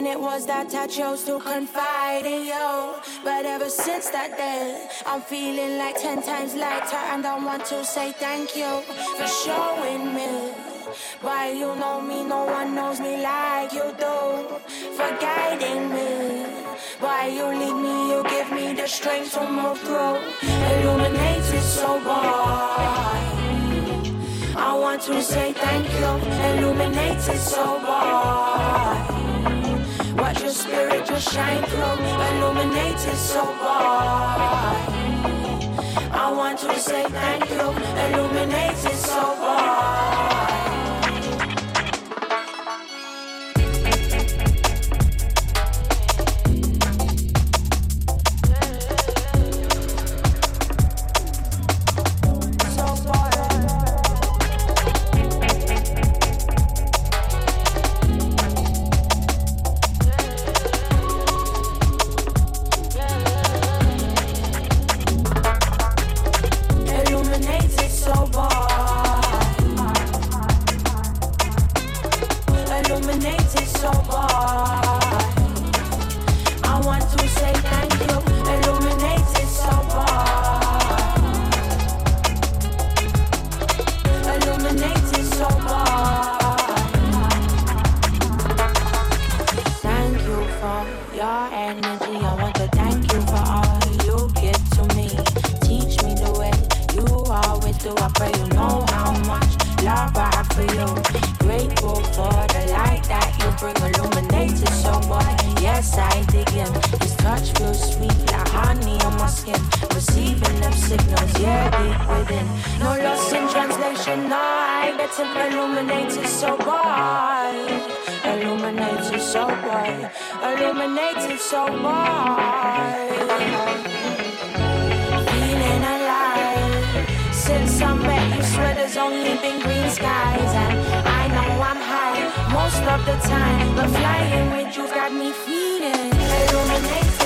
when it was that I chose to confide in you. But ever since that day, I'm feeling like ten times lighter, and I want to say thank you for showing me. Why you know me, no one knows me like you do. For guiding me. Why you lead me, you give me the strength to move through. Illuminated so bright. I want to say thank you, illuminated so bright. Spirit just shine through, illuminated so bright. I want to say thank you, illuminated so bright. asking, receiving them signals, yeah, deep within. No loss in translation, no, I get illuminated so wide. Illuminated so wide. Illuminated so wide. Feeling alive. Since I met you, swear there's only been green skies. And I know I'm high most of the time, but flying with you got me feeling illuminated.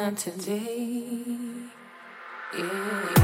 not today. Yeah.